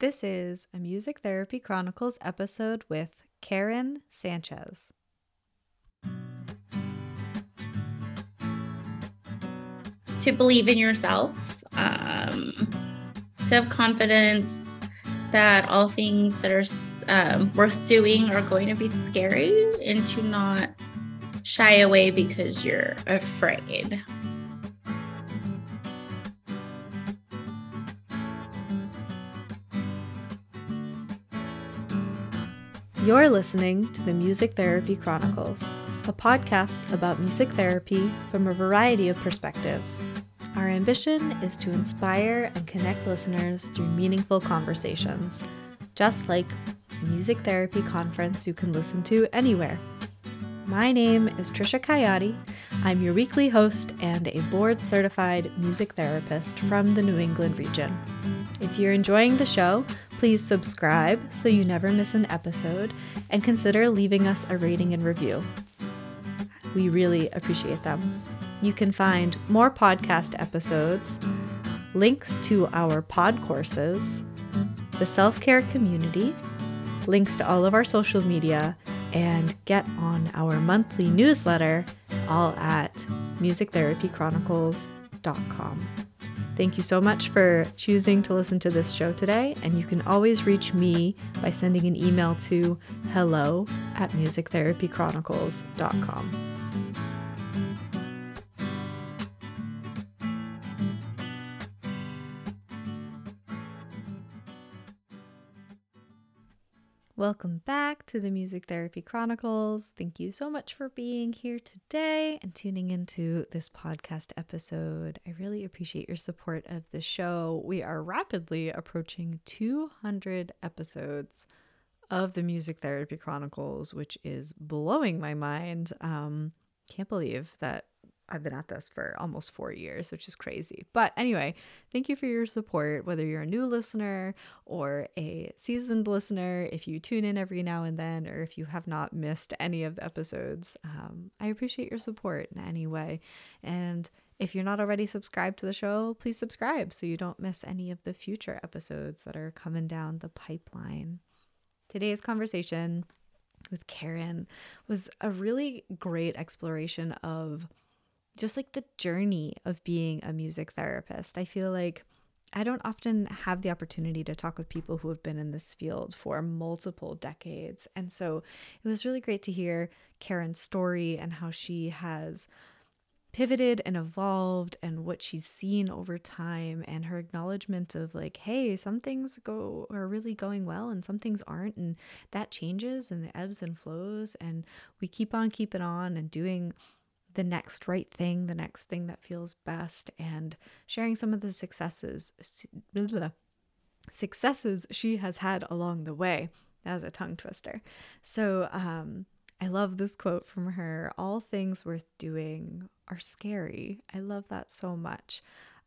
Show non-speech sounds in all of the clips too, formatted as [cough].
This is a Music Therapy Chronicles episode with Karen Sanchez. To believe in yourself, um, to have confidence that all things that are um, worth doing are going to be scary, and to not shy away because you're afraid. You're listening to the Music Therapy Chronicles, a podcast about music therapy from a variety of perspectives. Our ambition is to inspire and connect listeners through meaningful conversations, just like the music therapy conference you can listen to anywhere. My name is Trisha Coyote. I'm your weekly host and a board certified music therapist from the New England region. If you're enjoying the show, please subscribe so you never miss an episode and consider leaving us a rating and review. We really appreciate them. You can find more podcast episodes, links to our pod courses, the self care community, links to all of our social media, and get on our monthly newsletter, all at musictherapychronicles.com. Thank you so much for choosing to listen to this show today, and you can always reach me by sending an email to hello at musictherapychronicles.com. Welcome back to the Music Therapy Chronicles. Thank you so much for being here today and tuning into this podcast episode. I really appreciate your support of the show. We are rapidly approaching 200 episodes of the Music Therapy Chronicles, which is blowing my mind. Um, can't believe that I've been at this for almost four years, which is crazy. But anyway, thank you for your support, whether you're a new listener or a seasoned listener. If you tune in every now and then, or if you have not missed any of the episodes, um, I appreciate your support in any way. And if you're not already subscribed to the show, please subscribe so you don't miss any of the future episodes that are coming down the pipeline. Today's conversation with Karen was a really great exploration of just like the journey of being a music therapist. I feel like I don't often have the opportunity to talk with people who have been in this field for multiple decades. And so it was really great to hear Karen's story and how she has pivoted and evolved and what she's seen over time and her acknowledgement of like hey some things go are really going well and some things aren't and that changes and it ebbs and flows and we keep on keeping on and doing the next right thing, the next thing that feels best, and sharing some of the successes successes she has had along the way. Was a tongue twister. So um, I love this quote from her All things worth doing are scary. I love that so much.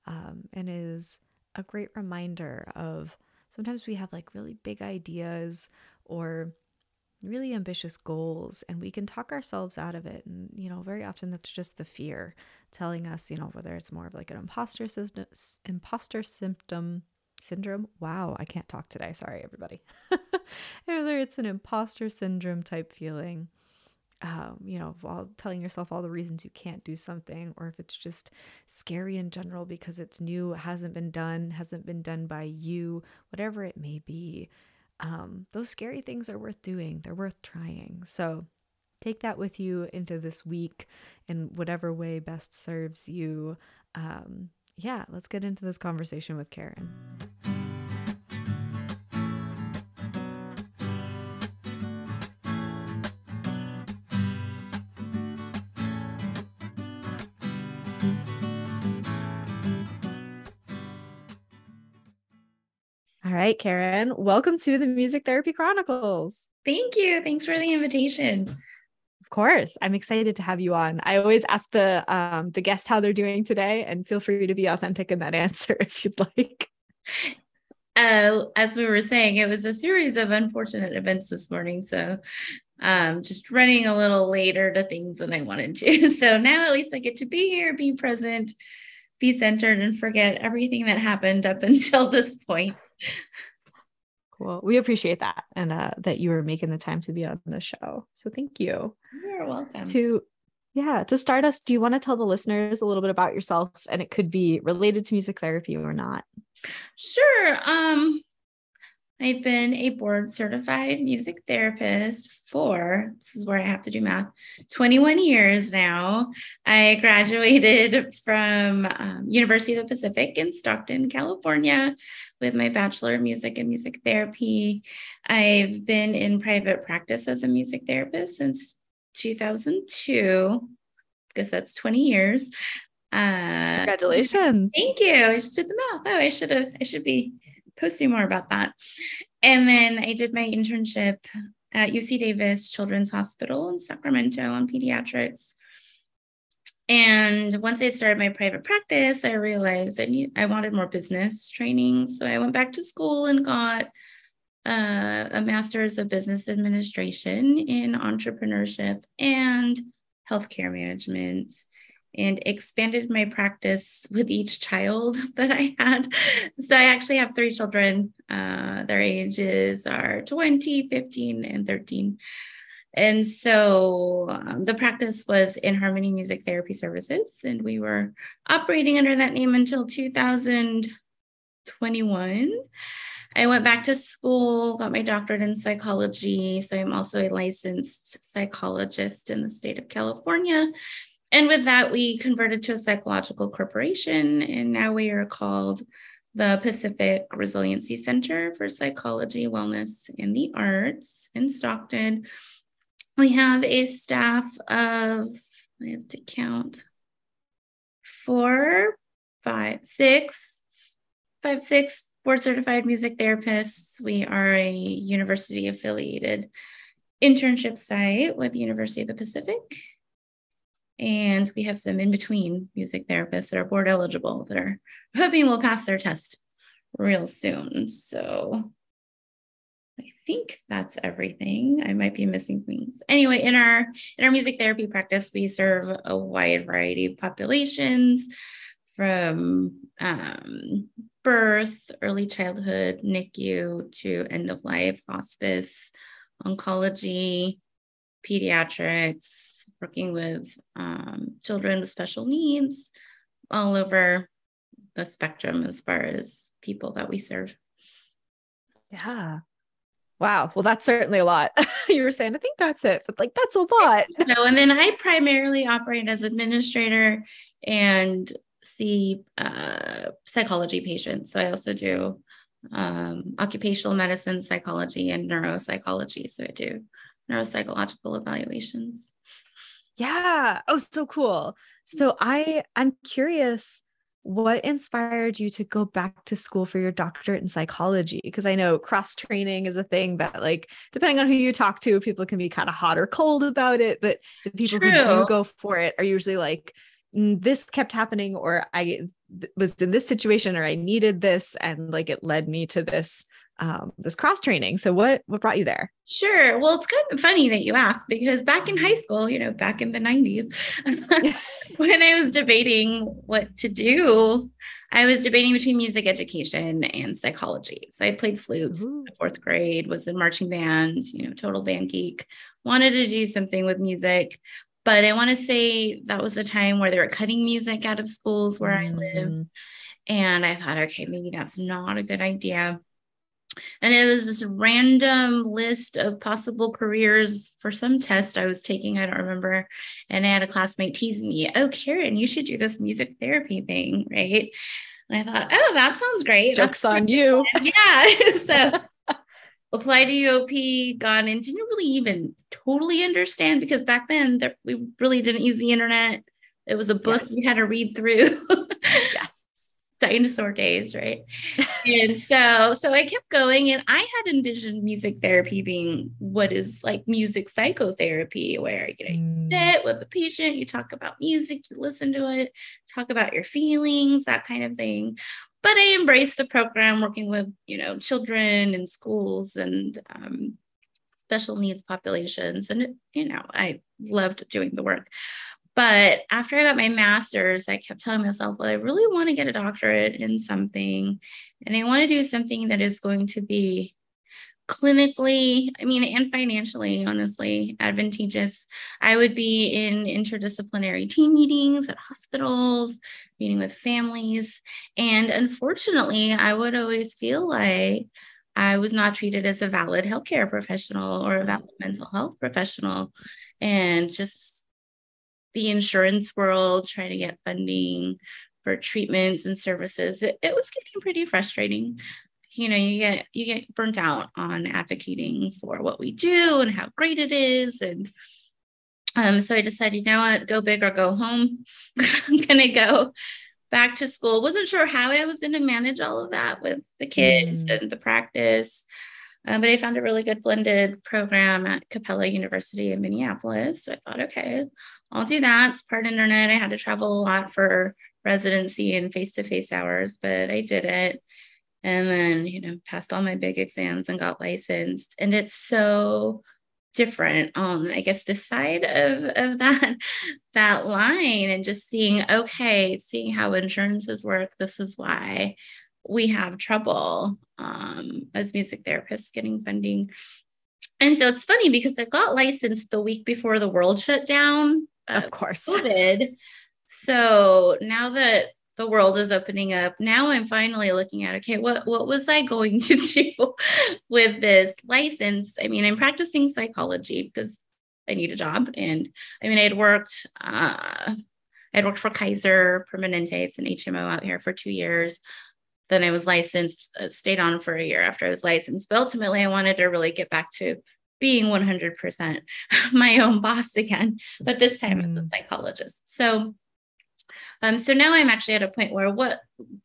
Um, and is a great reminder of sometimes we have like really big ideas or really ambitious goals and we can talk ourselves out of it. And you know very often that's just the fear telling us you know whether it's more of like an imposter system, imposter symptom syndrome. Wow i can't talk today. Sorry everybody. [laughs] Whether it's an imposter syndrome type feeling um, you know, while telling yourself all the reasons you can't do something, or if it's just scary in general because it's new, hasn't been done, hasn't been done by you, whatever it may be um, those scary things are worth doing. They're worth trying. So take that with you into this week in whatever way best serves you. Um, yeah, let's get into this conversation with Karen. Right, Karen, welcome to the Music Therapy Chronicles. Thank you. Thanks for the invitation. Of course, I'm excited to have you on. I always ask the um, the guest how they're doing today, and feel free to be authentic in that [laughs] answer if you'd like. Uh, as we were saying, it was a series of unfortunate events this morning, so um, just running a little later to things than I wanted to. [laughs] So now at least I get to be here, be present, be centered, and forget everything that happened up [laughs] until this point. [laughs] cool. We appreciate that and uh, that you were making the time to be on the show. So thank you. You're welcome. To yeah, to start us, do you want to tell the listeners a little bit about yourself? And it could be related to music therapy or not. Sure. Um, I've been a board certified music therapist for, this is where I have to do math, 21 years now. I graduated from um, University of the Pacific in Stockton, California with my Bachelor of Music and Music Therapy. I've been in private practice as a music therapist since 2002, because that's 20 years. Uh, Congratulations. Thank you. I just did the math. Oh, I should have, I should be posting more about that. And then I did my internship at UC Davis Children's Hospital in Sacramento on pediatrics. And once I started my private practice, I realized I need I wanted more business training. So I went back to school and got uh, a master's of business administration in entrepreneurship and healthcare management and expanded my practice with each child [laughs] that I had. So I actually have three children. Uh, their ages are 20, 15, and 13. And so um, the practice was in Harmony Music Therapy Services, and we were operating under that name until 2021. I went back to school, got my doctorate in psychology. So I'm also a licensed psychologist in the state of California and with that, we converted to a psychological corporation, and now we are called the Pacific Resiliency Center for Psychology, Wellness, and the Arts in Stockton. We have a staff of, I have to count, four, five, six, five, six board certified music therapists. We are a university affiliated internship site with University of the Pacific and we have some in between music therapists that are board eligible that are [laughs] hoping we'll pass their test real soon. So I think that's everything. I might be missing things. Anyway, in our in our music therapy practice, we serve a wide variety of populations from um, birth, early childhood, NICU to end of life, hospice, oncology, pediatrics, working with um, children with special needs all over the spectrum as far as people that we serve. Yeah. Wow. Well, that's certainly a lot. [laughs] you were saying, I think that's it, but like that's a lot. no, and then I primarily operate as administrator and see uh, psychology patients. So I also do um, occupational medicine, psychology, and neuropsychology. So I do neuropsychological evaluations. Yeah. Oh, so cool. So I I'm curious what inspired you to go back to school for your doctorate in psychology because i know cross training is a thing that like depending on who you talk to people can be kind of hot or cold about it but the people True. who do go for it are usually like mm, this kept happening or i was in this situation or i needed this and like it led me to this um, this cross training. So what what brought you there? Sure. Well, it's kind of funny that you asked because back in high school, you know, back in the 90s, [laughs] when I was debating what to do, I was debating between music education and psychology. So I played flutes in fourth grade, was in marching band, you know, total band geek, wanted to do something with music. But I want to say that was a time where they were cutting music out of schools where mm. I lived. Mm-hmm. And I thought, okay, maybe that's not a good idea. And it was this random list of possible careers for some test I was taking. I don't remember. And I had a classmate teasing me, Oh, Karen, you should do this music therapy thing. Right. And I thought, Oh, that sounds great. Joke's on you. [laughs] Yeah. [laughs] so applied to UOP, gone and didn't really even totally understand because back then there, we really didn't use the internet. It was a book yes. you had to read through. [laughs] dinosaur days, right? and so so I kept going and I had envisioned music therapy being what is like music psychotherapy, where you know you sit with the patient, you talk about music, you listen to it, talk about your feelings, that kind of thing. But I embraced the program working with, you know, children in schools and um, special needs populations. And, you know, I loved doing the work. But after I got my master's, I kept telling myself, well, I really want to get a doctorate in something. And I want to do something that is going to be clinically, I mean, and financially, honestly, advantageous. I would be in interdisciplinary team meetings at hospitals, meeting with families. And unfortunately, I would always feel like I was not treated as a valid healthcare professional or a valid mental health professional. And just the insurance world, trying to get funding for treatments and services, it, it was getting pretty frustrating you know you get you get burnt out on advocating for what we do and how great it is and um, so I decided, you know what, go big or go home. [laughs] I'm gonna go back to school. Wasn't sure how I was gonna manage all of that with the kids mm. and the practice. Um, but I found a really good blended program at Capella University in Minneapolis. So I thought, okay, I'll do that. It's part internet. I had to travel a lot for residency and face to face hours, but I did it. And then you know passed all my big exams and got licensed. And it's so different. On i guess the side of, of that [laughs] that line and just seeing okay seeing how insurances work this is why we have trouble um, as music therapists getting funding. And so it's funny because i got licensed the week before the world shut down of course COVID. so now that the world is opening up. Now I'm finally looking at okay, what what was I going to [laughs] do with this license? I mean, I'm practicing psychology because I need a job, and I mean, I had worked. Uh, I had worked for Kaiser Permanente. It's an HMO out here for two years. Then I was licensed, uh, stayed on for a year after I was licensed. But ultimately, I wanted to really get back to being 100% [laughs] my own boss again, but this time as a mm. psychologist. So um, so now I'm actually at a point where what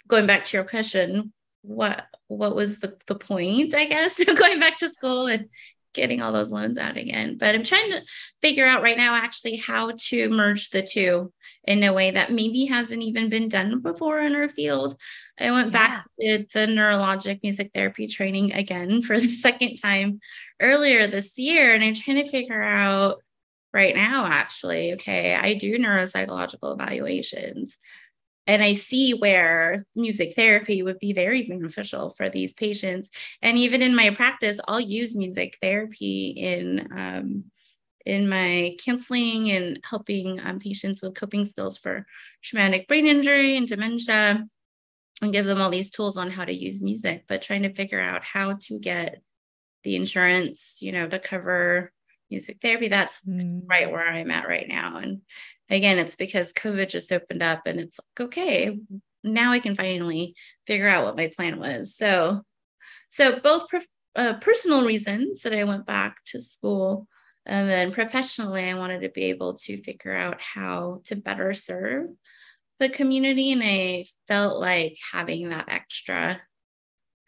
going back to your question, what what was the, the point, I guess, [laughs] going back to school and getting all those loans out again. But I'm trying to figure out right now actually how to merge the two in a way that maybe hasn't even been done before in our field. I went yeah. back to the neurologic music therapy training again [laughs] for the second time earlier this year. And I'm trying to figure out right now, actually. Okay, I do neuropsychological evaluations. And I see where music therapy would be very beneficial for these patients. And even in my practice, I'll use music therapy in um, in my counseling and helping um, patients with coping skills for traumatic brain injury and dementia, and give them all these tools on how to use music. But trying to figure out how to get the insurance, you know, to cover music therapy. That's mm. right where I'm at right now. And again, it's because COVID just opened up and it's like, okay, now I can finally figure out what my plan was. So, so both prof- uh, personal reasons that I went back to school, and then professionally, I wanted to be able to figure out how to better serve the community. And I felt like having that extra,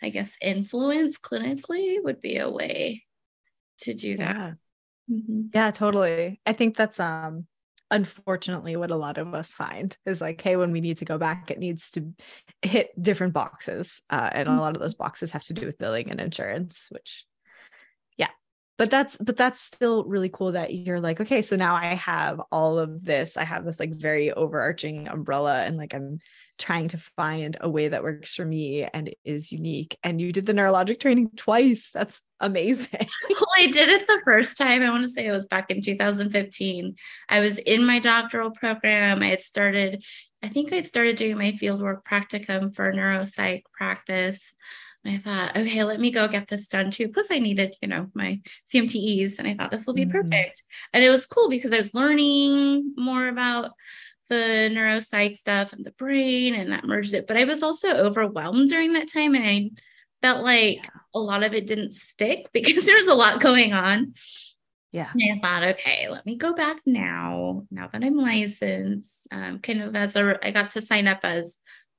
I guess, influence clinically would be a way to do that. Yeah. Mm-hmm. Yeah, totally. I think that's um unfortunately what a lot of us find is like hey when we need to go back it needs to hit different boxes uh, and a lot of those mm-hmm. boxes have to do with billing and insurance which yeah but that's but that's still really cool that you're like okay so now i have all of this i have this like very overarching umbrella and like i'm trying to find a way that works for me and is unique. And you did the neurologic training twice. That's amazing. [laughs] well, I did it the first time. I want to say it was back in 2015. I was in my doctoral program. I had started, I think I'd started doing my fieldwork practicum for neuropsych practice. And I thought, okay, let me go get this done too. Plus, I needed, you know, my CMTEs, and I thought this will be mm-hmm. perfect. And it was cool because I was learning more about the neuropsych stuff and the brain and that merged it. But I was also overwhelmed during that time and I felt like yeah. a lot of it didn't stick [laughs] because there was a lot going on. Yeah. And I thought, okay, let me go back now, now that I'm licensed. Um, kind of as a, I got to sign up as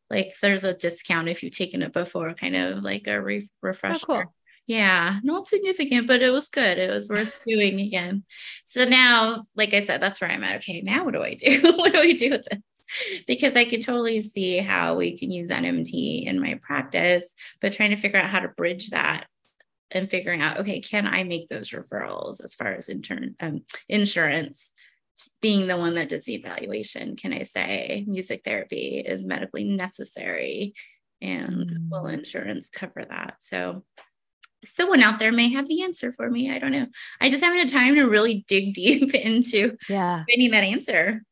like there's a discount if you've taken it before, kind of like a re- refresher. Oh, cool yeah, not significant, but it was good. It was worth [laughs] doing again. So now, like I said, that's where I'm at. Okay, now what do I do? [laughs] what do I do with this? Because I can totally see how we can use NMT in my practice, but trying to figure out how to bridge that and figuring out, okay, can I make those referrals as far as intern um, insurance? being the one that does the evaluation, can I say music therapy is medically necessary and mm. will insurance cover that? So someone out there may have the answer for me. I don't know. I just haven't had time to really dig [laughs] deep into yeah finding that answer.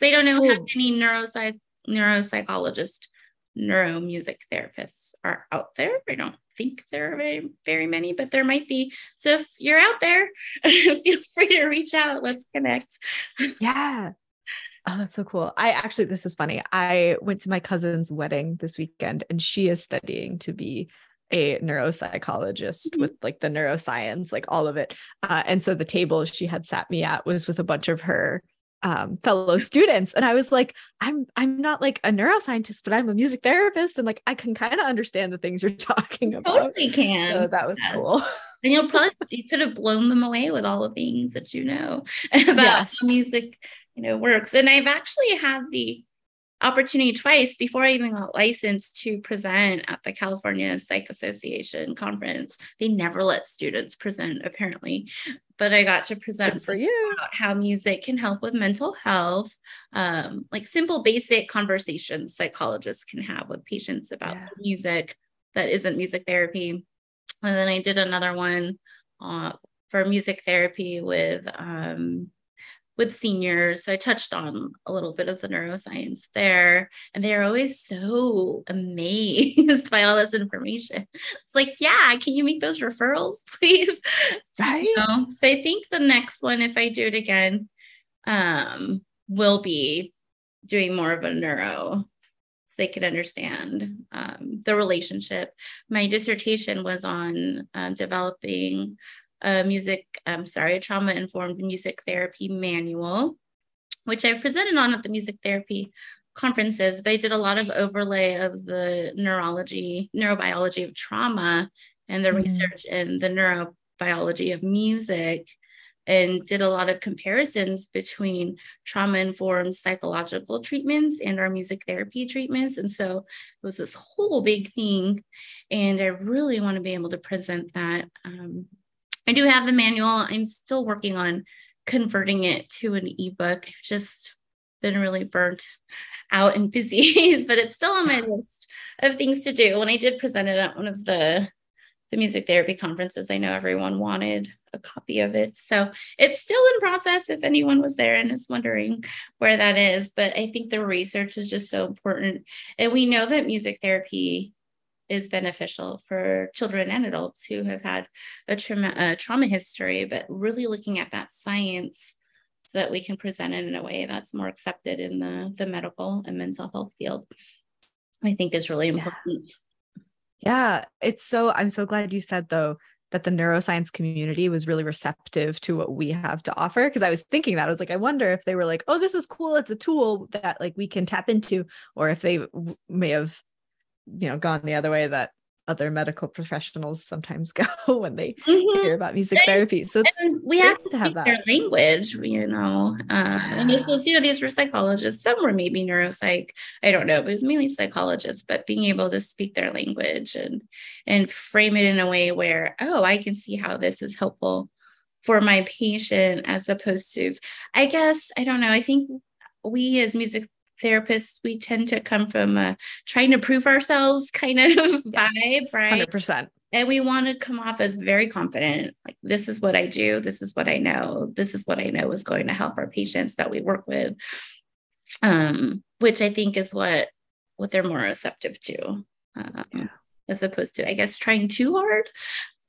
So I don't know how many neuropsych neuropsychologists, neuromusic therapists are out there. I don't think there are very, very many, but there might be. So if you're out there, [laughs] feel free to reach out. Let's connect. Yeah. Oh, that's so cool. I actually, this is funny. I went to my cousin's wedding this weekend and she is studying to be a neuropsychologist mm-hmm. with like the neuroscience, like all of it. Uh, and so the table she had sat me at was with a bunch of her um, fellow students and i was like i'm i'm not like a neuroscientist but i'm a music therapist and like i can kind of understand the things you're [laughs] talking about totally can so that was yeah. cool and you'll probably you could have blown them away with all the things that you know [laughs] about yes. music you know works and i've actually had the opportunity twice before I even got licensed to present at the California Psych Association conference. They never let students present, apparently, but I got to present Good for you how music can help with mental health, um, like simple, basic conversations psychologists can have with patients about yeah. music that isn't music therapy. And then I did another one uh, for music therapy with um, with seniors. So I touched on a little bit of the neuroscience there, and they're always so amazed [laughs] by all this information. It's like, yeah, can you make those referrals, [laughs] please? Right. You know? So I think the next one, if I do it again, um, will be doing more of a neuro so they could understand um, the relationship. My dissertation was on um, developing a music, I'm sorry, a trauma informed music therapy manual, which I presented on at the music therapy conferences, They did a lot of overlay of the neurology, neurobiology of trauma and the mm-hmm. research in the neurobiology of music and did a lot of comparisons between trauma informed psychological treatments and our music therapy treatments. And so it was this whole big thing. And I really want to be able to present that um, I do have the manual. I'm still working on converting it to an ebook. I've just been really burnt out and busy, [laughs] but it's still on my list of things to do. When I did present it at one of the the music therapy conferences, I know everyone wanted a copy of it. So it's still in process if anyone was there and is wondering where that is. But I think the research is just so important. And we know that music therapy is beneficial for children and adults who have had a trauma, a trauma history, but really looking at that science so that we can present it in a way that's more accepted in the, the medical and mental health field, I think is really important. Yeah. yeah, it's so, I'm so glad you said though that the neuroscience community was really receptive to what we have to offer because i was thinking that i was like i wonder if they were like oh this is cool it's a tool that like we can tap into or if they may have you know gone the other way that other medical professionals sometimes [laughs] go when they mm-hmm. hear about music and, therapy. So we have to, have that. their language, you know. Uh, and this was, [sighs] you know, these were psychologists. Some were maybe neuropsych. I don't know, but it was mainly psychologists. But being able to speak their language and and frame it in a way where, oh, I can see how this is helpful for my patient, as opposed to, I guess, I don't know. I think we as music therapists, we tend to come from a trying to prove ourselves kind of [laughs] yes, vibe, right? 100%. And we want to come off as very confident. Like, this is what I do. This is what I know. This is what I know is going to help our patients that we work with. Um, which I think is what what they're more receptive to. Um, yeah as opposed to i guess trying too hard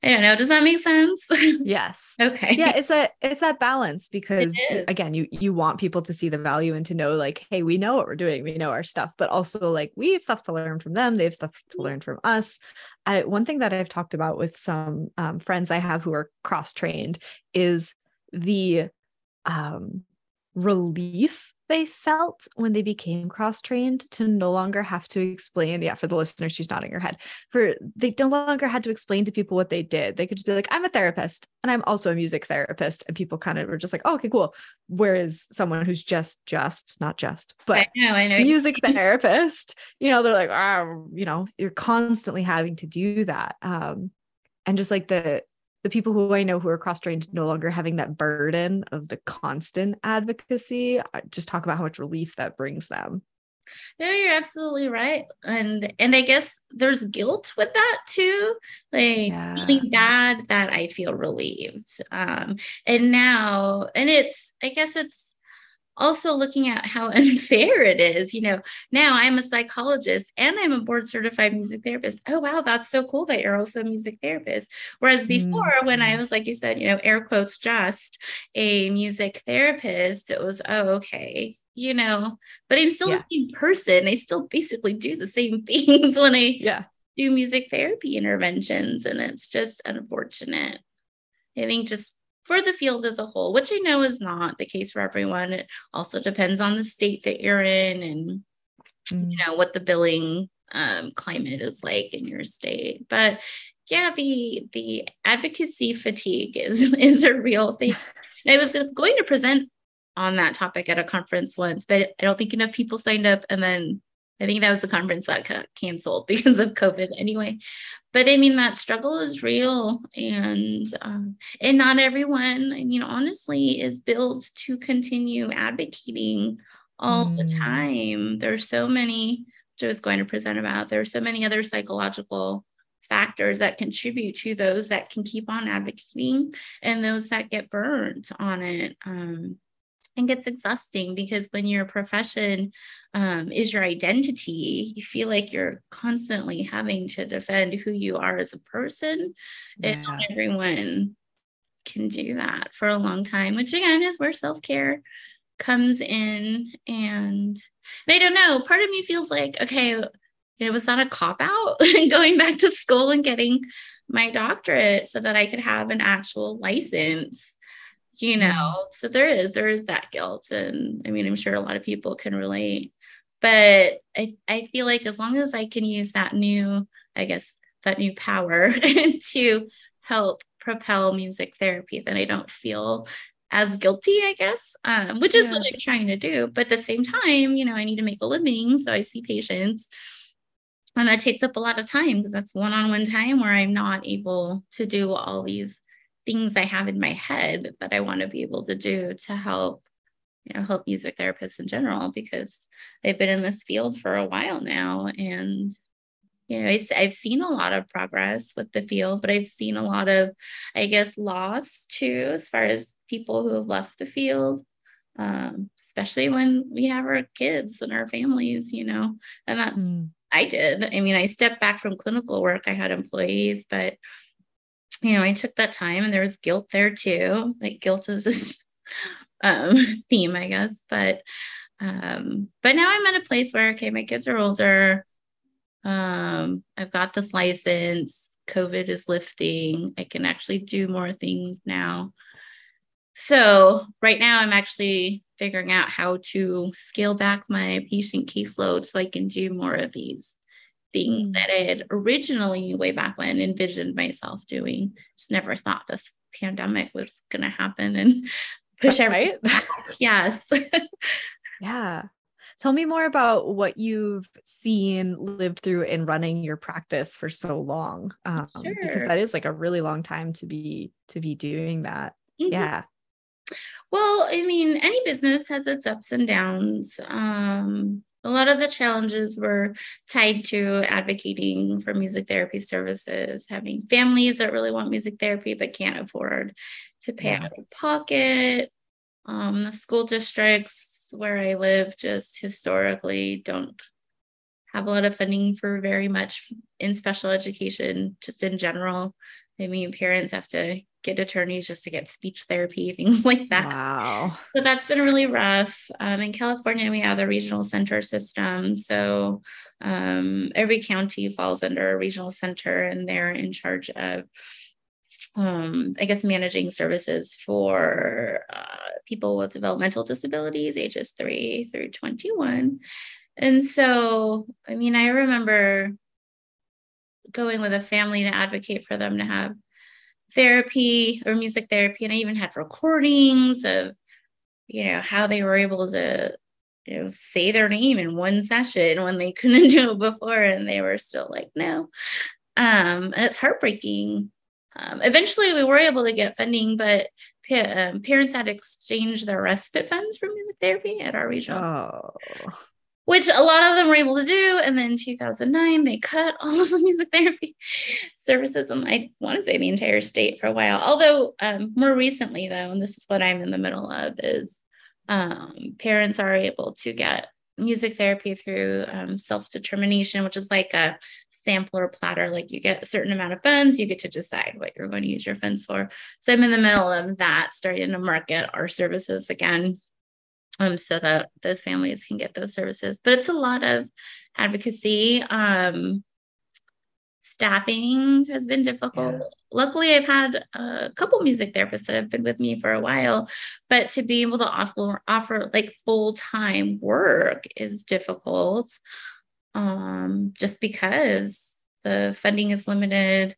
I don't know. Does that make sense? [laughs] Yes. okay. Yeah, it's a it's that balance because again, you you want people to see the value and to know like, hey, we know what we're doing, we know our stuff, but also like we have stuff to learn from them, they have stuff to learn from us. I, one thing that I've talked about with some um, friends I have who are cross trained is the um, relief they felt when they became cross trained to no longer have to explain. Yeah, for the listener, she's nodding her head. For they no longer had to explain to people what they did. They could just be like, I'm a therapist and I'm also a music therapist. And people kind of were just like, oh, okay, cool. Whereas someone who's just, just, not just, but I know, I know. music therapist, you know, they're like, oh, you know, you're constantly having to do that. Um, and just like the the people who I know who are cross trained no longer having that burden of the constant advocacy, just talk about how much relief that brings them. No, you're absolutely right. And and I guess there's guilt with that too. Like yeah. feeling bad that I feel relieved. Um and now and it's I guess it's also looking at how [laughs] unfair it is. You know, now I'm a psychologist and I'm a board certified music therapist. Oh, wow, that's so cool that you're also a music therapist. Whereas before, mm-hmm. when I mm-hmm. was, like you said, you know, air quotes, just a music therapist, it was, oh, okay, you know, but I'm still yeah. the same person. I still basically do the same [laughs] things when I yeah. do music therapy interventions. And it's just unfortunate. I think just for the field as a whole, which I know is not the case for everyone. It also depends on the state that you're in and mm. you know what the billing um, climate is like in your state. But yeah, the the advocacy fatigue [laughs] is is a real thing. [laughs] And I was going to present on that topic at a conference once, but I don't think enough people signed up. And then I think that was a conference that got canceled [laughs] because of COVID anyway. But I mean, that struggle is real, and um, and not everyone. I mean, honestly, is built to continue advocating all mm. the time. There's so many. Which I was going to present about. There are so many other psychological factors that contribute to those that can keep on advocating and those that get burned on it. Um, think it's exhausting because when your profession um, is your identity, you feel like you're constantly having to defend who you are as a person. Yeah. And not everyone can do that for a long time, which again is where self care comes in. And, and I don't know, part of me feels like, okay, you know, was that a cop out [laughs] going back to school and getting my doctorate so that I could have an actual license? You know mm-hmm. so there is there is that guilt and i mean i'm sure a lot of people can relate but i i feel like as long as i can use that new i guess that new power [laughs] to help propel music therapy then i don't feel as guilty i guess um, which is yeah. what i'm trying to do but at the same time you know i need to make a living so i see patients and that takes up a lot of time because that's one-on-one time where i'm not able to do all these things I have in my head that I want to be able to do to help, you know, help music therapists in general because I've been in this field for a while now. And, you know, I, I've seen a lot of progress with the field, but I've seen a lot of, I guess, loss too, as far as people who have left the field. Um, especially when we have our kids and our families, you know, and that's mm. I did. I mean, I stepped back from clinical work. I had employees, but you know, I took that time and there was guilt there too. Like guilt is this [laughs] um, theme, I guess. But um, but now I'm at a place where okay, my kids are older. Um, I've got this license. COVID is lifting. I can actually do more things now. So right now I'm actually figuring out how to scale back my patient caseload so I can do more of these things mm. that I had originally, way back when, envisioned myself doing. Just never thought this pandemic was going to happen and [laughs] push everything. Right? [laughs] Yes. yeah. Tell me more about what you've seen, lived through in running your practice for so long, um, sure. because that is like a really long time to be to be doing that. Mm-hmm. Yeah. Well, I mean, any business has its ups and downs. Um, a lot of the challenges were tied to advocating for music therapy services, having families that really want music therapy but can't afford to pay yeah. out of pocket. Um, the school districts where I live just historically don't have a lot of funding for very much in special education, just in general. I mean, parents have to get attorneys just to get speech therapy, [laughs] things like that. Wow. So that's been really rough. Um, in California, we have the regional center system. So um, every county falls under a regional center and they're in charge of, um, I guess, managing services for uh, people with developmental disabilities, ages three through 21. And so, I mean, I remember going with a family to advocate for them to have therapy or music therapy. And I even had recordings of, you know, how they were able to, you know, say their name in one session when they [laughs] couldn't do it before and they were still like, no. Um, and it's heartbreaking. Um, eventually, we were able to get funding, but um, parents had exchanged their respite funds for music therapy at our regional. Oh. Which a lot of them were able to do. And then 2009, they cut [laughs] all of the music therapy services. And I want to say the entire state for a while. Although um, more recently, though, and this is what I'm in the middle of, is um, parents are able to get music therapy through um, self determination, which is like a sampler platter. Like you get a certain amount of funds, you get to decide what you're going to use your funds for. So I'm in the middle of that, starting to market our services again um, so that those families can get those services. But it's a lot of advocacy. Um, staffing has been difficult. Yeah. Luckily, I've had a couple music therapists that have been with me for a while, but to be able to offer offer like full time work is difficult. Um, just because the funding is limited.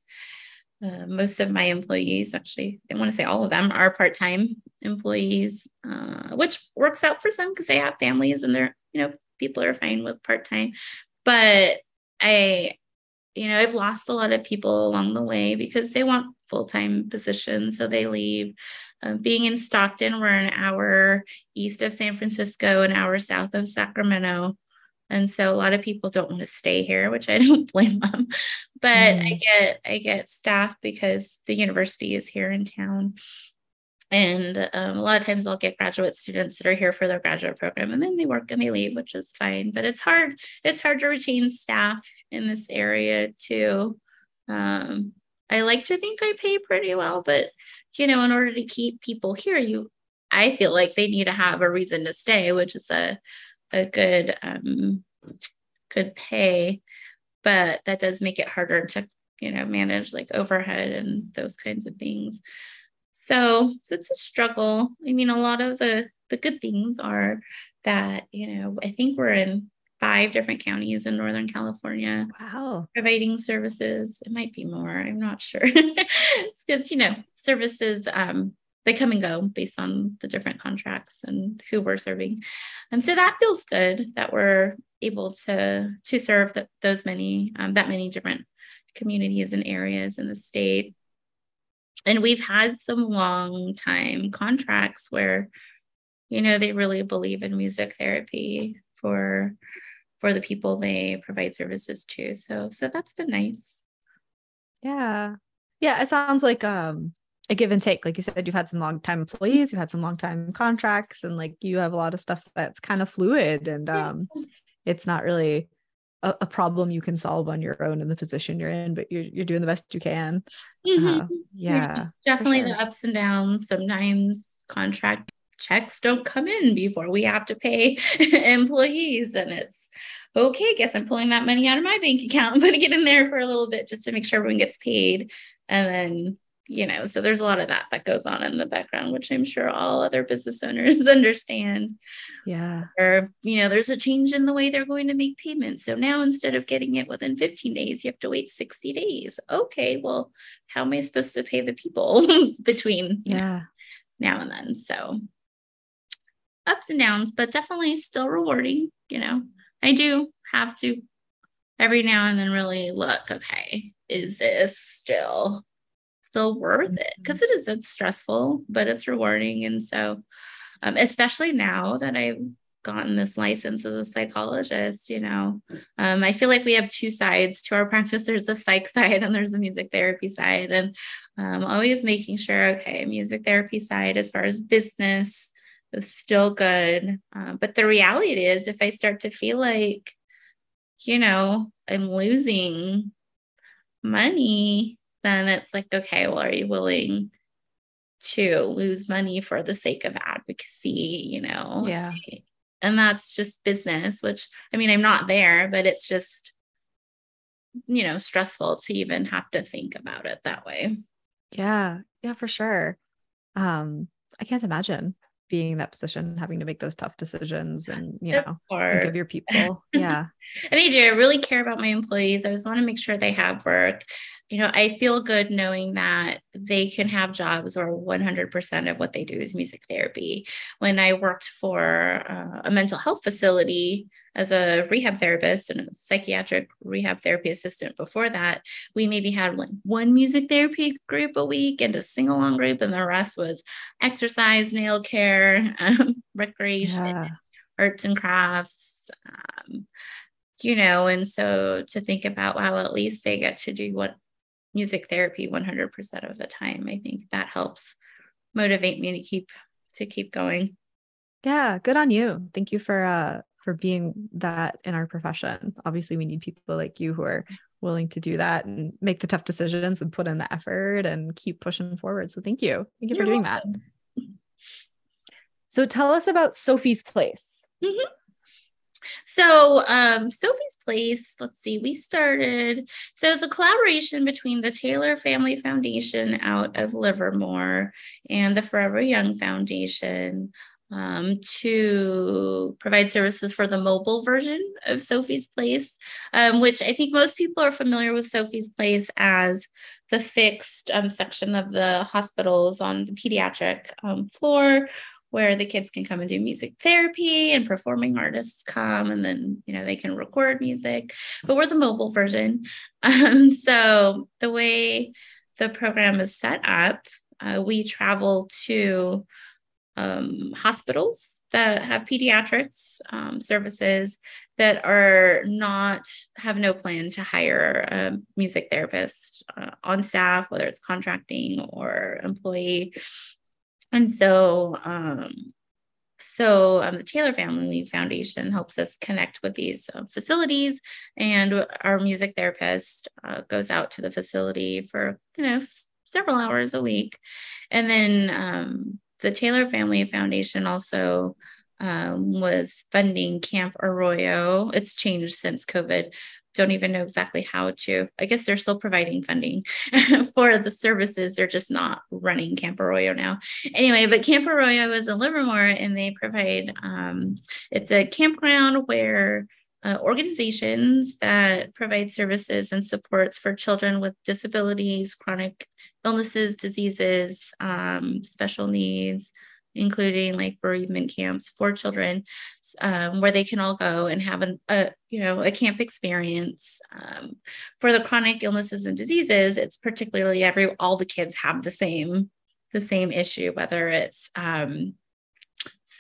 Uh, most of my employees, actually, I want to say all of them, are part time employees, uh, which works out for some because they have families and they're, you know, people are fine with part time. But I, you know, I've lost a lot of people along the way because they want full time positions. So they leave. Uh, being in Stockton, we're an hour east of San Francisco, an hour south of Sacramento. And so a lot of people don't want to stay here, which I [laughs] don't blame them. But mm. I get I get staff because the university is here in town. And um, a lot of times I'll get graduate students that are here for their graduate program and then they work and they leave, which is fine. But it's hard, it's hard to retain staff in this area too. Um, I like to think I pay pretty well, but you know, in order to keep people here, you I feel like they need to have a reason to stay, which is a a good um good pay, but that does make it harder to you know manage like overhead and those kinds of things. So, so it's a struggle. I mean, a lot of the the good things are that you know I think we're in five different counties in Northern California. Wow. Providing services. It might be more. I'm not sure. [laughs] it's because, you know, services, um, they come and go based on the different contracts and who we're serving. And so that feels good that we're able to to serve that those many um, that many different communities and areas in the state. And we've had some long time contracts where you know they really believe in music therapy for for the people they provide services to. So so that's been nice. Yeah. Yeah it sounds like um a give and take like you said you've had some long time employees you've had some long time contracts and like you have a lot of stuff that's kind of fluid and um it's not really a, a, problem you can solve on your own in the position you're in, but you're you're doing the best you can. Mm-hmm. Uh, yeah, definitely sure. the ups and downs. Sometimes contract checks don't come in before we have to pay [laughs] employees, and it's okay. Guess I'm pulling that money out of my bank account [laughs] and putting it in there for a little bit just to make sure everyone gets paid, and then you know so there's a lot of that that goes on in the background which i'm sure all other business [laughs] owners understand. Yeah. Or you know there's a change in the way they're going to make payments. So now instead of getting it within 15 days you have to wait 60 days. Okay well how am i supposed to pay the people [laughs] between yeah. know, now and then? So ups and downs but definitely still rewarding you know. I do have to every now and then really look okay is this still still worth it because mm-hmm. it is it's stressful but it's rewarding and so um, especially now that i've gotten this license as a psychologist you know um, i feel like we have two sides to our [laughs] practice there's a psych side and there's a music therapy side and um, always making sure okay music therapy side as far as business is still good uh, but the reality is if i start to feel like you know i'm losing money then it's like, okay, well, are you willing to lose money for the sake of advocacy, you know? Yeah. And that's just business, which I mean, I'm not there, but it's just, you know, stressful to even have to think about it that way. Yeah. Yeah, for sure. Um, I can't imagine being in that position, having to make those tough decisions and, you know, think of your [laughs] people. Yeah. and I do. I really care about my employees. I just want to make sure they have work you know, I feel good knowing that they can have jobs where 100% of what they do is music therapy. When I worked for uh, a mental health facility as a rehab therapist and a psychiatric rehab therapy assistant before that, we maybe had like one music therapy group a week and a sing along group, and the rest was exercise, nail care, [laughs] um, recreation, yeah. arts and crafts Um, you know, and so to think about, wow, at least they get to do what music therapy 100% of the time. I think that helps motivate me to keep to keep going. Yeah, good on you. Thank you for uh for being that in our profession. Obviously, we need people like you who are willing to do that and make the tough decisions and put in the effort and keep pushing forward. So thank you. Thank you You're for doing welcome. that. So tell us about Sophie's Place. Mm-hmm. So, um, Sophie's Place, let's see, we started. So, it's a collaboration between the Taylor Family Foundation out of Livermore and the Forever Young Foundation um, to provide services for the mobile version of Sophie's Place, um, which I think most people are familiar with Sophie's Place as the fixed um, section of the hospitals on the pediatric um, floor where the kids can come and do music therapy and performing artists come and then you know they can record music. But we're the mobile version. [laughs] Um, so the way the program is set up uh, we travel to um, hospitals that have pediatrics um, services that are not have no plan to hire a music therapist uh, on staff whether it's contracting or employee. And so, um, so um, the Taylor Family Foundation helps us connect with these uh, facilities, and our music therapist uh, goes out to the facility for you know several hours a week, and then um, the Taylor Family Foundation also um, was funding Camp Arroyo. It's changed since COVID, don't even know exactly how to. I guess they're still providing funding [laughs] for the services. They're just not running Camp Arroyo now. Anyway, but Camp Arroyo is in Livermore and they provide, um, it's a campground where uh, organizations that provide services and supports for children with disabilities, chronic illnesses, diseases, um, special needs, including like bereavement camps for children um, where they can all go and have an, a you know a camp experience. Um, for the chronic illnesses and diseases it's particularly every all the kids have the same the same issue whether it's um,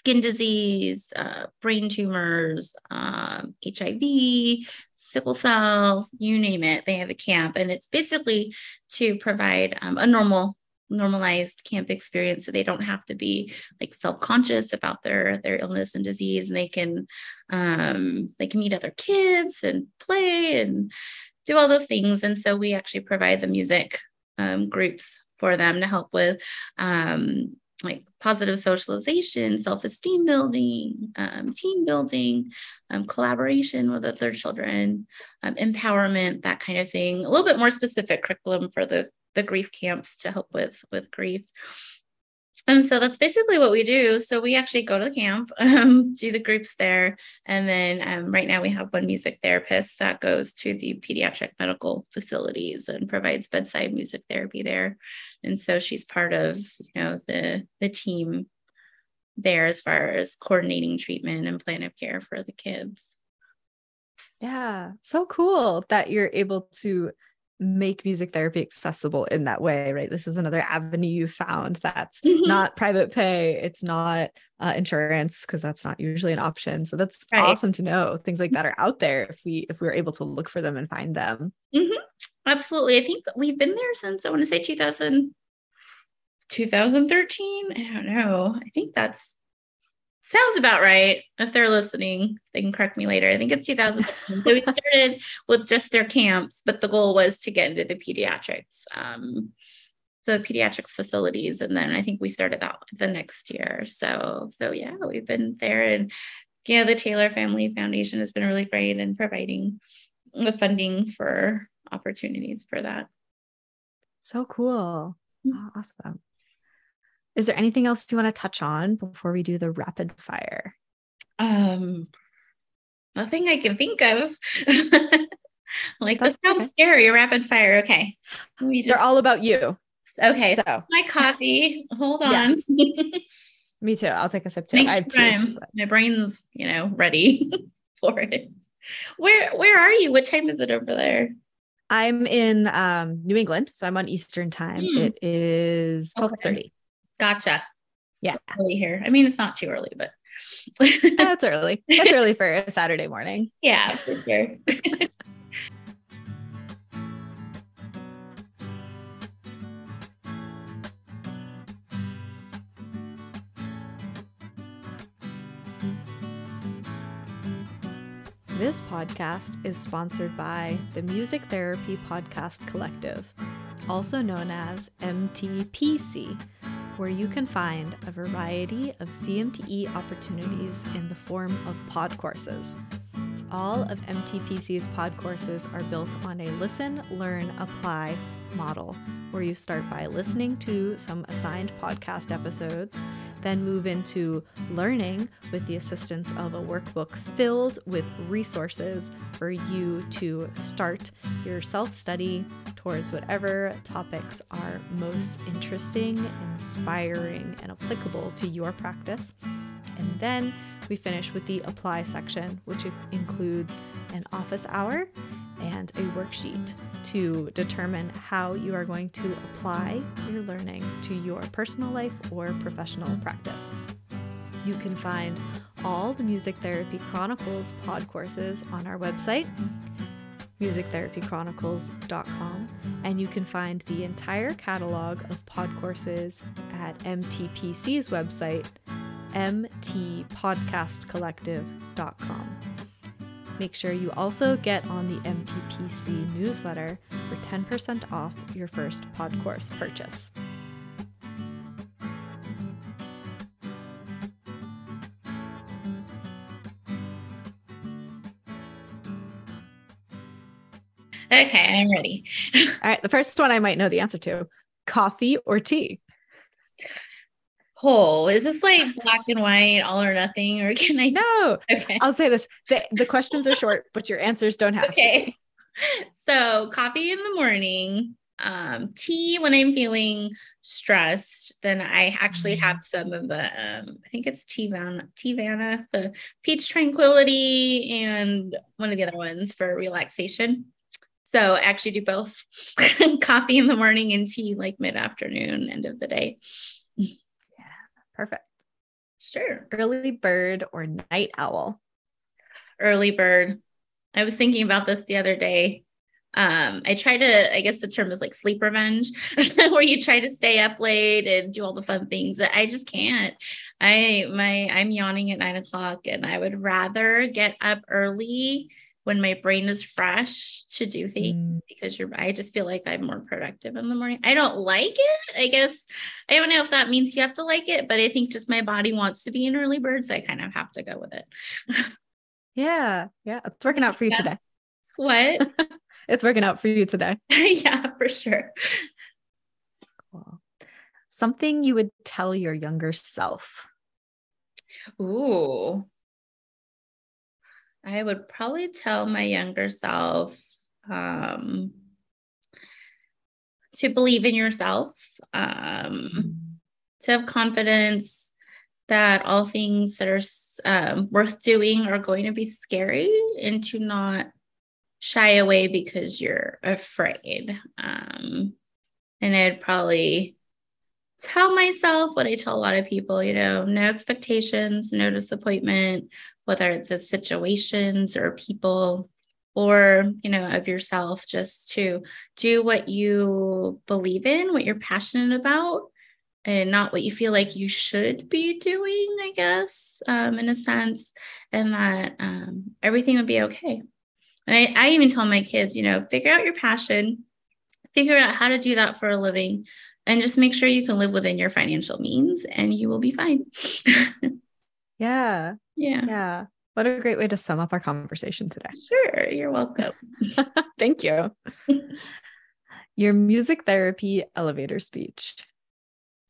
skin disease uh, brain tumors hiv um, sickle cell you name it they have a camp. And it's basically to provide um, a normal normalized camp experience so they don't have to be like self-conscious about their their illness and disease. And they can um they can meet other kids and play and do all those things. And so we actually provide the music um, groups for them to help with um, like positive socialization, self esteem building, um, team building, um, collaboration with other children, um, empowerment, that kind of thing. A little bit more specific curriculum for the the grief camps to help with with grief. And so that's basically what we do. So we actually go to the camp, [laughs] um, do the groups there. And then um, right now we have one music therapist that goes to the pediatric medical facilities and provides bedside music therapy there. And so she's part of, you know, the, the team there as far as coordinating treatment and plan of care for the kids. Yeah, so cool that you're able to make music therapy accessible in that way, right? This is another avenue you found that's mm-hmm. not private pay, it's not uh, insurance because that's not usually an option. So that's right. awesome to know. Things like that are out there if we if we're able to look for them and find them. Mm-hmm. Absolutely. I think we've been there since I want to say 2000 2013. I don't know. I think that's sounds about right. If they're listening, they can correct me later. I think it's 2000. so we started with just their camps, but the goal was to get into the pediatrics, um, the pediatrics facilities, and then I think we started that the next year. So, so yeah, we've been there, and you know, the Taylor Family Foundation has been really great in providing the funding for opportunities for that. So cool. Mm-hmm. Awesome. Is there anything else you want to touch on before we do the rapid fire? Um, nothing I can think of. [laughs] like That's this sounds okay. scary. Rapid fire. Okay. Just... They're all about you. Okay. So my coffee. Hold on. [laughs] Me too. I'll take a sip too. I have two. My brain's, you know, ready [laughs] for it. Where where are you? What time is it over there? I'm in um, New England, so I'm on Eastern time. Mm. It is 12:30. Okay. Gotcha. Yeah. early here. I mean, it's not too early, but [laughs] That's early. That's early for a Saturday morning. Yeah, [laughs] for sure. This podcast is sponsored by the Music Therapy Podcast Collective, also known as MTPC, where you can find a variety of CMTE opportunities in the form of pod courses. All of MTPC's pod courses are built on a listen, learn, apply model, where you start by listening to some assigned podcast episodes then move into learning with the assistance of a workbook filled with resources for you to start your self study towards whatever topics are most interesting, inspiring, and applicable to your practice. And then we finish with the apply section, which includes an office hour and a worksheet to determine how you are going to apply your learning to your personal life or professional practice. You can find all the Music Therapy Chronicles pod courses on our website, musictherapychronicles.com, and you can find the entire catalog of pod courses at MTPC's website, mtpodcastcollective.com. Make sure you also get on the MTPC newsletter for 10% off your first pod course purchase. Okay, I'm ready. [laughs] All right, the first one I might know the answer to coffee or tea? Whole. Is this like black and white, all or nothing, or can I? No. Okay. I'll say this: the the questions are short, but your answers don't have. Okay. So coffee in the morning, um, tea when I'm feeling stressed. Then I actually mm-hmm. have some of the, um, I think it's Teavana, Teavana, the peach tranquility, and one of the other ones for relaxation. So I actually do both [laughs] coffee in the morning and tea like mid afternoon, end of the day. Perfect. Sure. Early bird or night owl? Early bird. I was thinking about this the other day. Um, I try to, I guess the term is like sleep revenge, [laughs] where you try to stay up late and do all the fun things. I just can't. I my I'm yawning at nine o'clock and I would rather get up early when my brain is fresh to do things mm. because you're I just feel like I'm more productive in the morning. I don't like it. I guess I don't know if that means you have to like it, but I think just my body wants to be an early bird, so I kind of have to go with it. yeah. Yeah. It's working out for you yeah. today. What? [laughs] it's working out for you today. [laughs] yeah, for sure. Cool. Something you would tell your younger self. Ooh. I would probably tell my younger self um, to believe in yourself, um, mm-hmm. to have confidence that all things that are um, worth doing are going to be scary and to not shy away because you're afraid. Um, and I'd probably tell myself what I tell a lot of people, you know, no expectations, no disappointment, whether it's of situations or people or, you know, of yourself, just to do what you believe in, what you're passionate about. And not what you feel like you should be doing, I guess, um, in a sense, and that um, everything would be okay. And I, I even tell my kids, you know, figure out your passion, figure out how to do that for a living, and just make sure you can live within your financial means and you will be fine. [laughs] yeah. Yeah. Yeah. What a great way to sum up our conversation today. Sure. You're welcome. [laughs] Thank you. [laughs] Your music therapy elevator speech.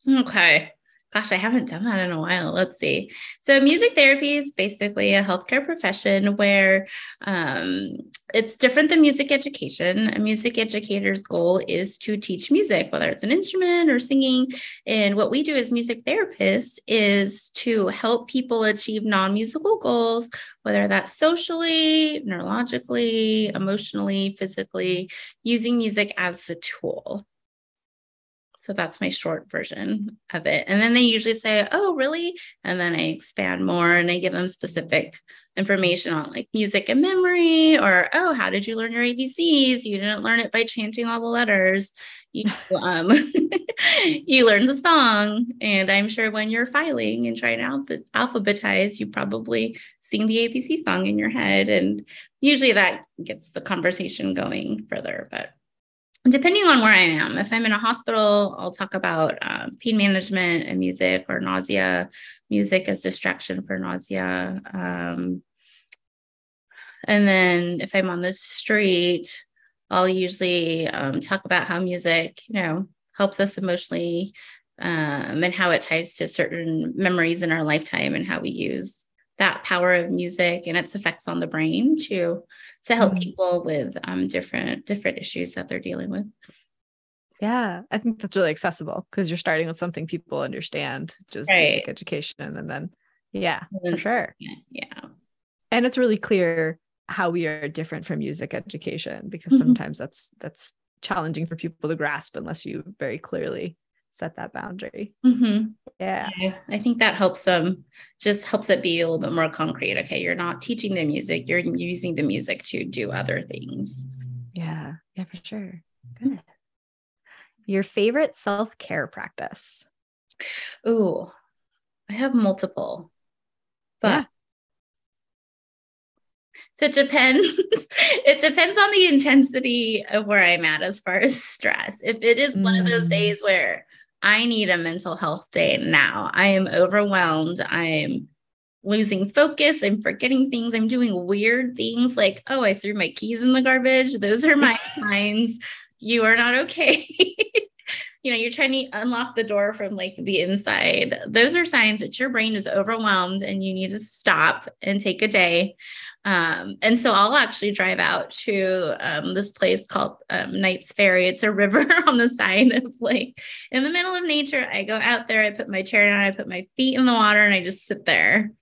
Okay. Gosh, I haven't done that in a while. Let's see. So, music therapy is basically a healthcare profession where um, it's different than music education. A music educator's goal is to teach music, whether it's an instrument or singing. And what we do as music therapists is to help people achieve non musical goals, whether that's socially, neurologically, emotionally, physically, using music as the tool. So that's my short version of it. And then they usually say, Oh, really? And then I expand more and I give them specific information on like music and memory or oh how did you learn your abcs you didn't learn it by chanting all the letters you [laughs] um [laughs] you learned the song and i'm sure when you're filing and trying to alphabetize you probably sing the abc song in your head and usually that gets the conversation going further but depending on where I am, if I'm in a hospital, I'll talk about um, pain management and music or nausea, music as distraction for nausea. Um, and then if I'm on the street, I'll usually um, talk about how music, you know, helps us emotionally um, and how it ties to certain memories in our lifetime and how we use that power of music and its effects on the brain to to help mm-hmm. people with um, different different issues that they're dealing with. Yeah, I think that's really accessible because you're starting with something people understand, just right. music education, and then yeah, for sure. Yeah, and it's really clear how we are different from music education because mm-hmm. sometimes that's that's challenging for people to grasp unless you very clearly set that boundary. Mm-hmm. Yeah. yeah. I think that helps them, just helps it be a little bit more concrete. Okay, you're not teaching the music, you're using the music to do other things. Yeah, yeah, for sure. Good. Your favorite self care practice? Oh, I have multiple, but yeah. So it depends. [laughs] it depends on the intensity of where I'm at as far as stress. If it is one of those mm. days where I need a mental health day now, I am overwhelmed, I'm losing focus, I'm forgetting things, I'm doing weird things like, oh, I threw my keys in the garbage. Those are my [laughs] signs. You are not okay. [laughs] you know, you're trying to unlock the door from like the inside. Those are signs that your brain is overwhelmed and you need to stop and take a day um, and so I'll actually drive out to um, this place called um, Knights Ferry. It's a [laughs] river on the side of like in the middle of nature. I go out there, I put my chair down, I put my feet in the water, and I just sit there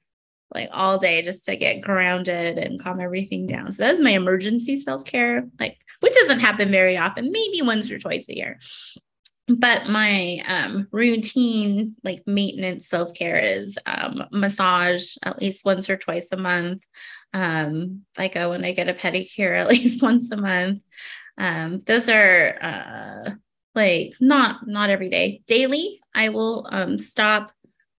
like all day just to get grounded and calm everything down. So that's my emergency self care, like which doesn't happen very often, maybe once or twice a year. But my um, routine, like maintenance self care, is um, massage at least once or twice a month. Um, I go when I get a pedicure at [laughs] least once a month. Um, those are uh, like not not every day. Daily, I will um, stop,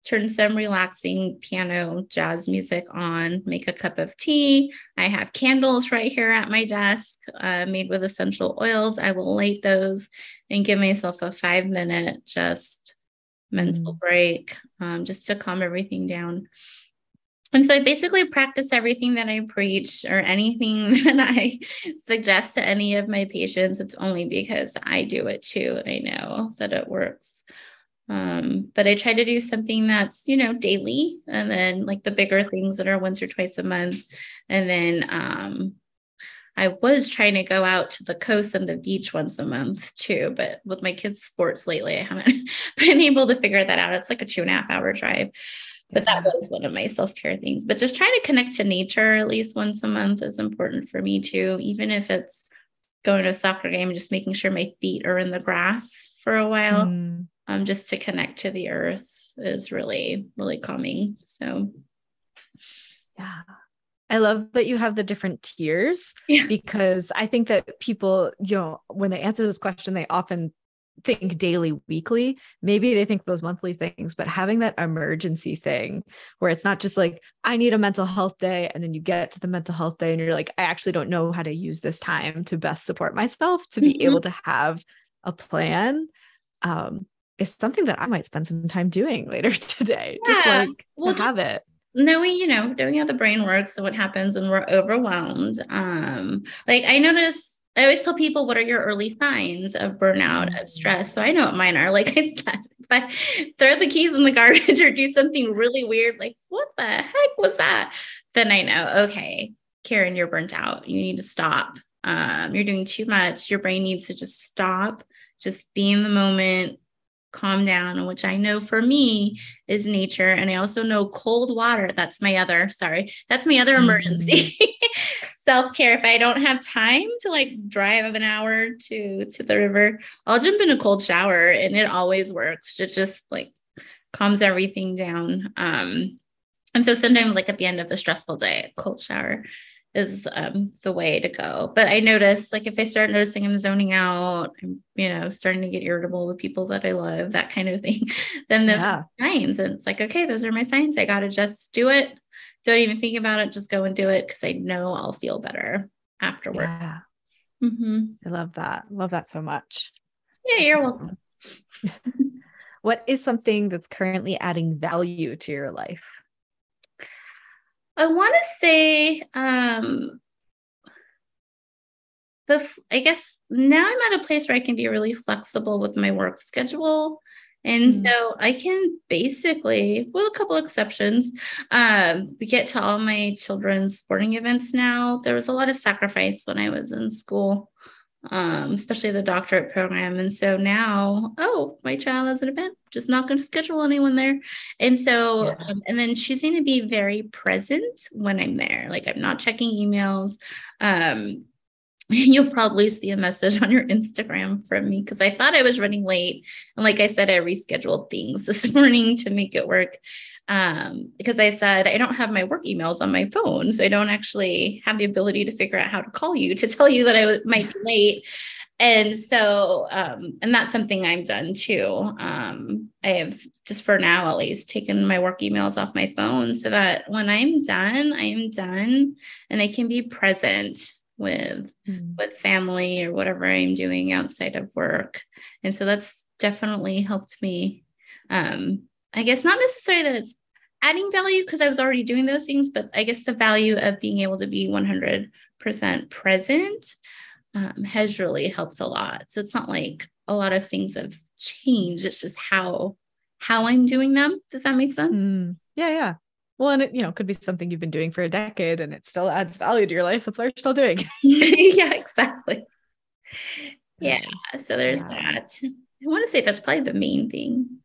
turn some relaxing piano jazz music on, make a cup of tea. I have candles right here at my desk, uh, made with essential oils. I will light those and give myself a five minute just mental mm. break, um, just to calm everything down. And so I basically practice everything that I preach or anything [laughs] that I suggest to any of my patients. It's only because I do it too. And I know that it works. Um, but I try to do something that's, you know, daily and then like the bigger things that are once or twice a month. And then um, I was trying to go out to the coast and the beach once a month too, but with my kids' sports lately, I haven't [laughs] been able to figure that out. It's like a two and a half hour drive but that was one of my self-care things but just trying to connect to nature at least once a month is important for me too even if it's going to a soccer game and just making sure my feet are in the grass for a while mm. Um, just to connect to the earth is really really calming so yeah I love that you have the different tiers [laughs] yeah. because I think that people, you know, when they answer this question, they often think daily, weekly. Maybe they think those monthly things, but having that emergency thing where it's not just like, I need a mental health day. And then you get to the mental health day and you're like, I actually don't know how to use this time to best support myself to be mm-hmm. able to have a plan. Um, is something that I might spend some time doing [laughs] later today. Yeah. Just like well, to have it knowing you know knowing how the brain works and what happens when we're overwhelmed um like i notice I always tell people what are your early signs of burnout, of mm-hmm. stress. So I know what mine are. Like [laughs] I said, if I throw the keys in the garbage or do something really weird, like what the heck was that? Then I know, okay, Karen, you're burnt out. You need to stop. Um, you're doing too much. Your brain needs to just stop, just be in the moment, calm down, which I know for me is nature. And I also know cold water. That's my other, sorry, that's my other emergency. Mm-hmm. [laughs] self-care if i don't have time to like drive of an hour to to the river i'll jump in a cold shower and it always works it just like calms everything down um and so sometimes like at the end of a stressful day a cold shower is um, the way to go. But I notice like if I start noticing I'm zoning out, I'm, you know, starting to get irritable with people that I love, that kind of [laughs] thing, then those yeah. signs. And it's like, okay, those are my signs. I got to just do it. Don't even think about it. Just go and do it because I know I'll feel better afterward. Yeah. Mm-hmm. I love that. Love that so much. Yeah, you're welcome. [laughs] what is something that's currently adding value to your life? I want to say um the I guess now I'm at a place where I can be really flexible with my work schedule. And mm so I can basically, with a couple exceptions, um, get to all my children's sporting events now. There was a lot of sacrifice when I was in school um, especially the doctorate program. And so now, oh, my child has an event, just not going to schedule anyone there. And so, yeah. um, and then choosing to be very present when I'm there. Like I'm not checking emails. Um, [laughs] you'll probably see a message on your Instagram from me because I thought I was running late. And like I said, I rescheduled things [laughs] this morning to make it work um, because I said I don't have my work emails on my phone, so I don't actually have the ability to figure out how to call you to [laughs] tell you that I w- might be late. And so, um, and that's something I've done too. Um, I have just for now at least taken my work emails off my phone so that when I'm done, I am done and I can be present with mm. with family or whatever I'm doing outside of work. And so that's definitely helped me um, I guess not necessarily that it's adding value because I was already doing those things, but I guess the value of being able to be 100% present um, has really helped a lot. So it's not like a lot of things have changed. It's just how how I'm doing them. Does that make sense? Mm, yeah, yeah. Well, and it you know could be something you've been doing for a decade, and it still adds value to your life. That's why you're still doing. [laughs] yeah, exactly. Yeah. So there's yeah. that. I want to say that's probably the main thing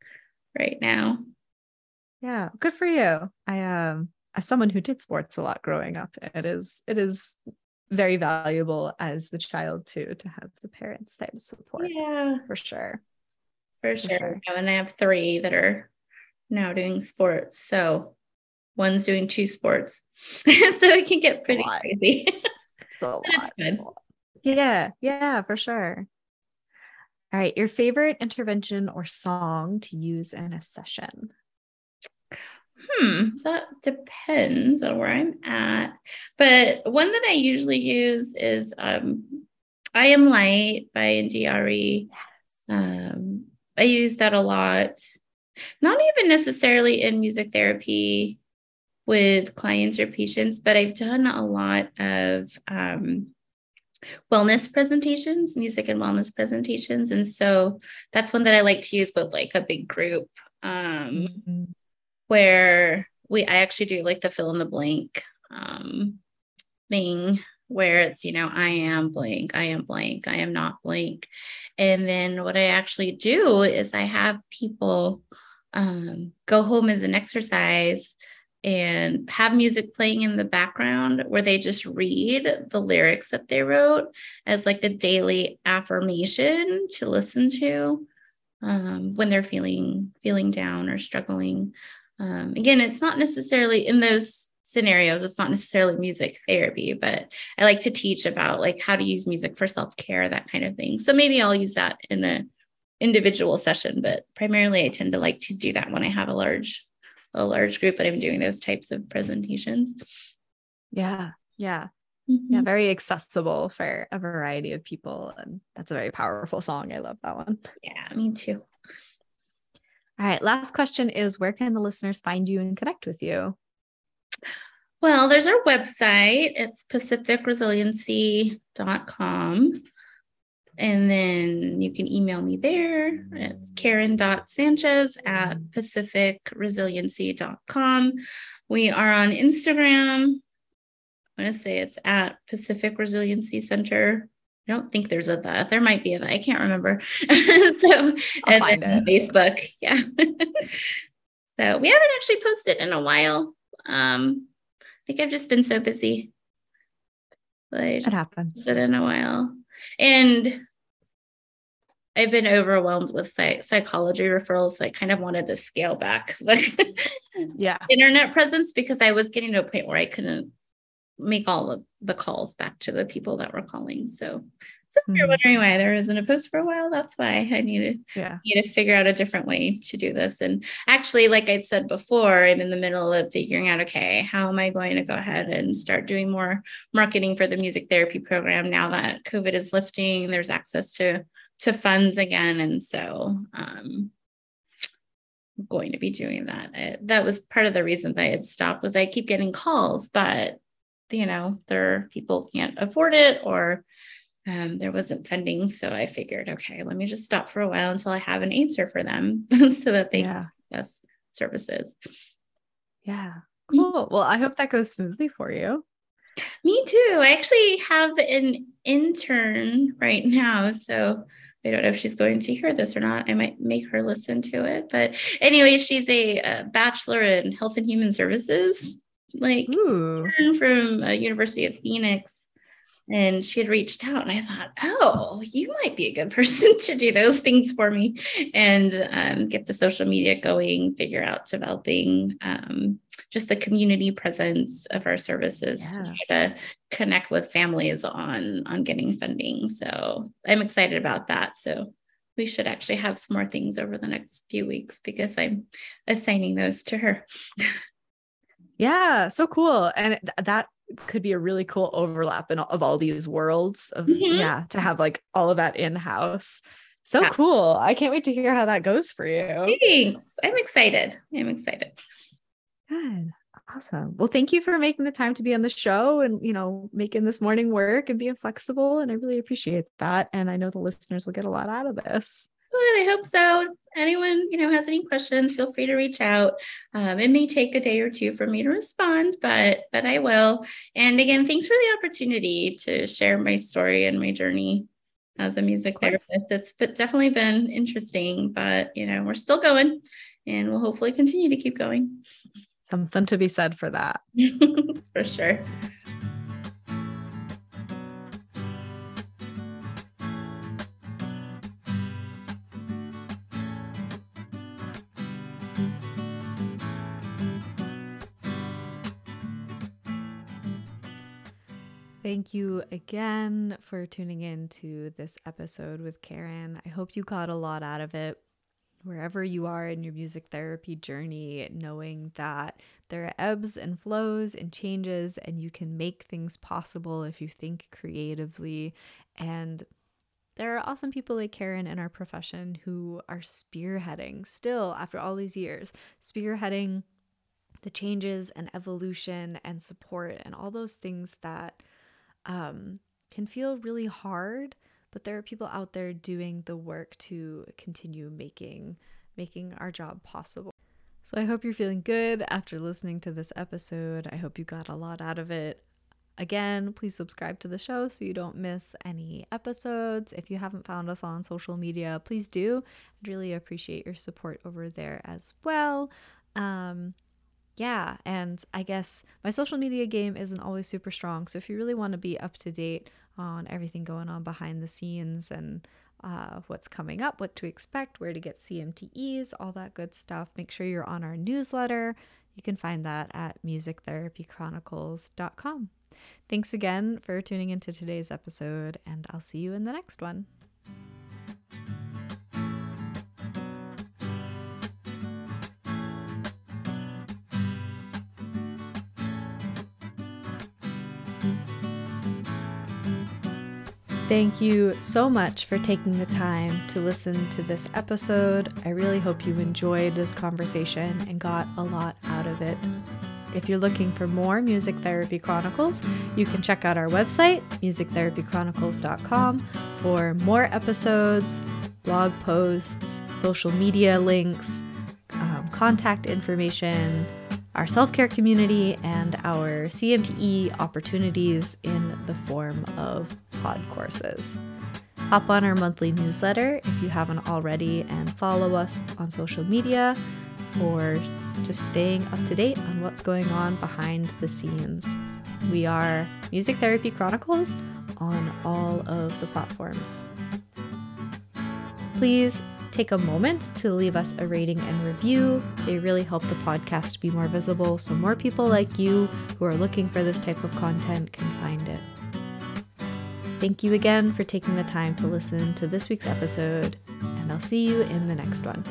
right now. Yeah, good for you. I um as someone who did sports a lot growing up, it is it is very valuable as the child too to have the parents there to support. Yeah, for sure. For, for sure. sure. And I have three that are now doing sports. So one's doing two sports. [laughs] so it can get pretty crazy. [laughs] it's a lot. It's a lot. Yeah, yeah, for sure. All right, your favorite intervention or song to use in a session? Hmm, that depends on where I'm at. But one that I usually use is um, I Am Light by India.Arie. Um, I use that a lot, not even necessarily in music therapy with clients or patients, but I've done a lot of um, wellness presentations, music and wellness presentations. And so that's one that I like to use with like a big group um, mm-hmm. where we, I actually do like the fill in the blank um, thing where it's, you know, I am blank, I am blank, I am not blank. And then what I actually do is I have people um, go home as an exercise and have music playing in the background where they just read the lyrics that they wrote as like a daily affirmation to listen to um, when they're feeling feeling down or struggling. Um, again it's not necessarily in those scenarios it's not necessarily music therapy but i like to teach about like how to use music for self-care that kind of thing. So maybe i'll use that in a individual session but primarily i tend to like to do that when i have a large a large group that I'm doing those types of presentations. Yeah. Yeah. Mm-hmm. Yeah. Very accessible for a variety of people. And that's a very powerful song. I love that one. Yeah, me too. All right. Last question is where can the listeners find you and connect with you? Well, there's our website. It's pacificresiliency.com. And then you can email me there. It's karen.sanchez at pacificresiliency.com. We are on Instagram. I'm going to say it's at Pacific Resiliency Center. I don't think there's a the. There might be a the. I can't remember. [laughs] so I'll and it. Facebook. Yeah. [laughs] so we haven't actually posted in a while. Um, I think I've just been so busy But I It happens. it in a while. And I've been overwhelmed with psych- psychology referrals. So I kind of wanted to scale back [laughs] the Yeah. internet presence because I was getting to a point where I couldn't make all the, the calls back to the people that were calling. So, so if you're Mhm. wondering why there isn't a post for a while, that's why I needed Yeah. need to figure out a different way to do this. And actually, like I said before, I'm in the middle of figuring out okay, how am I going to go ahead and start doing more marketing for the music therapy program now that COVID is lifting, there's access to to funds again. And so um I'm going to be doing that. I, that was part of the reason that I had stopped was I keep getting calls, but you know, there people can't afford it or um, there wasn't funding. So I figured, okay, let me just stop for a while until I have an answer for them [laughs] so that they Yeah. can services. Yeah. Mm. Cool. Well, I hope that goes smoothly for you. Me too. I actually have an intern right now. So I don't know if she's going to hear this or not. I might make her listen to it. But anyway, she's a, uh bachelor in health and human services, like Ooh. from uh, University of Phoenix. And she had reached out, and I thought, oh, you might be a good [laughs] person to do those things for me and um, get the social media going, figure out developing um, just the community presence of our services, Yeah. to connect with families on on getting funding. So I'm excited about that. So we should actually have some more things over the next few weeks because I'm assigning those to her. [laughs] Yeah. So cool. And th- that could be a really cool overlap in all, of all these worlds of Mhm. yeah to have like all of that in house. So Yeah. cool. I can't wait to hear how that goes for you. Thanks. I'm excited. I'm excited. Good. Awesome. Well, thank you for making the time to be on the show and, you know, making this morning work and being flexible. And I really appreciate that. And I know the listeners will get a lot out of this. Good. I hope so. Anyone, you know, has any questions, feel free to reach out. Um, it may take a day or two for me to respond, but but I will. And again, thanks for the opportunity to share my story and my journey as a music therapist. It's but definitely been interesting, but you know, we're still going and we'll hopefully continue to keep going. Something to be said for that. [laughs] for sure. You again for tuning in to this episode with Karen. I hope you got a lot out of it. Wherever you are in your music therapy journey, knowing that there are ebbs and flows and changes, and you can make things possible if you think creatively. And there are awesome people like Karen in our profession who are spearheading, still after all these years, spearheading the changes and evolution and support and all those things that um, can feel really hard but there are people out there doing the work to continue making making our job possible. So i hope you're feeling good after listening to this episode. I hope you got a lot out of it. Again please subscribe to the show so you don't miss any episodes. If you haven't found us on social media please do. I'd really appreciate your support over there as well. Um, yeah, and I guess my social media game isn't always super strong. So if you really want to be up to date on everything going on behind the scenes and uh, what's coming up, what to expect, where to get CMTEs, all that good stuff, make sure you're on our newsletter. You can find that at musictherapychronicles.com. Thanks again for tuning into today's episode, and I'll see you in the next one. Thank you so much for taking the time to listen to this episode. I really hope you enjoyed this conversation and got a lot out of it. If you're looking for more Music Therapy Chronicles, you can check out our website, musictherapychronicles.com, for more episodes, blog posts, social media links, um, contact information, our self care community, and our CMTE opportunities in the form of pod courses. Hop on our monthly newsletter if you haven't already, and follow us on social media for just staying up to date on what's going on behind the scenes. We are Music Therapy Chronicles on all of the platforms. Please take a moment to leave us a rating and review. They really help the podcast be more visible so more people like you who are looking for this type of content can find it. Thank you again for taking the time to listen to this week's episode, and I'll see you in the next one.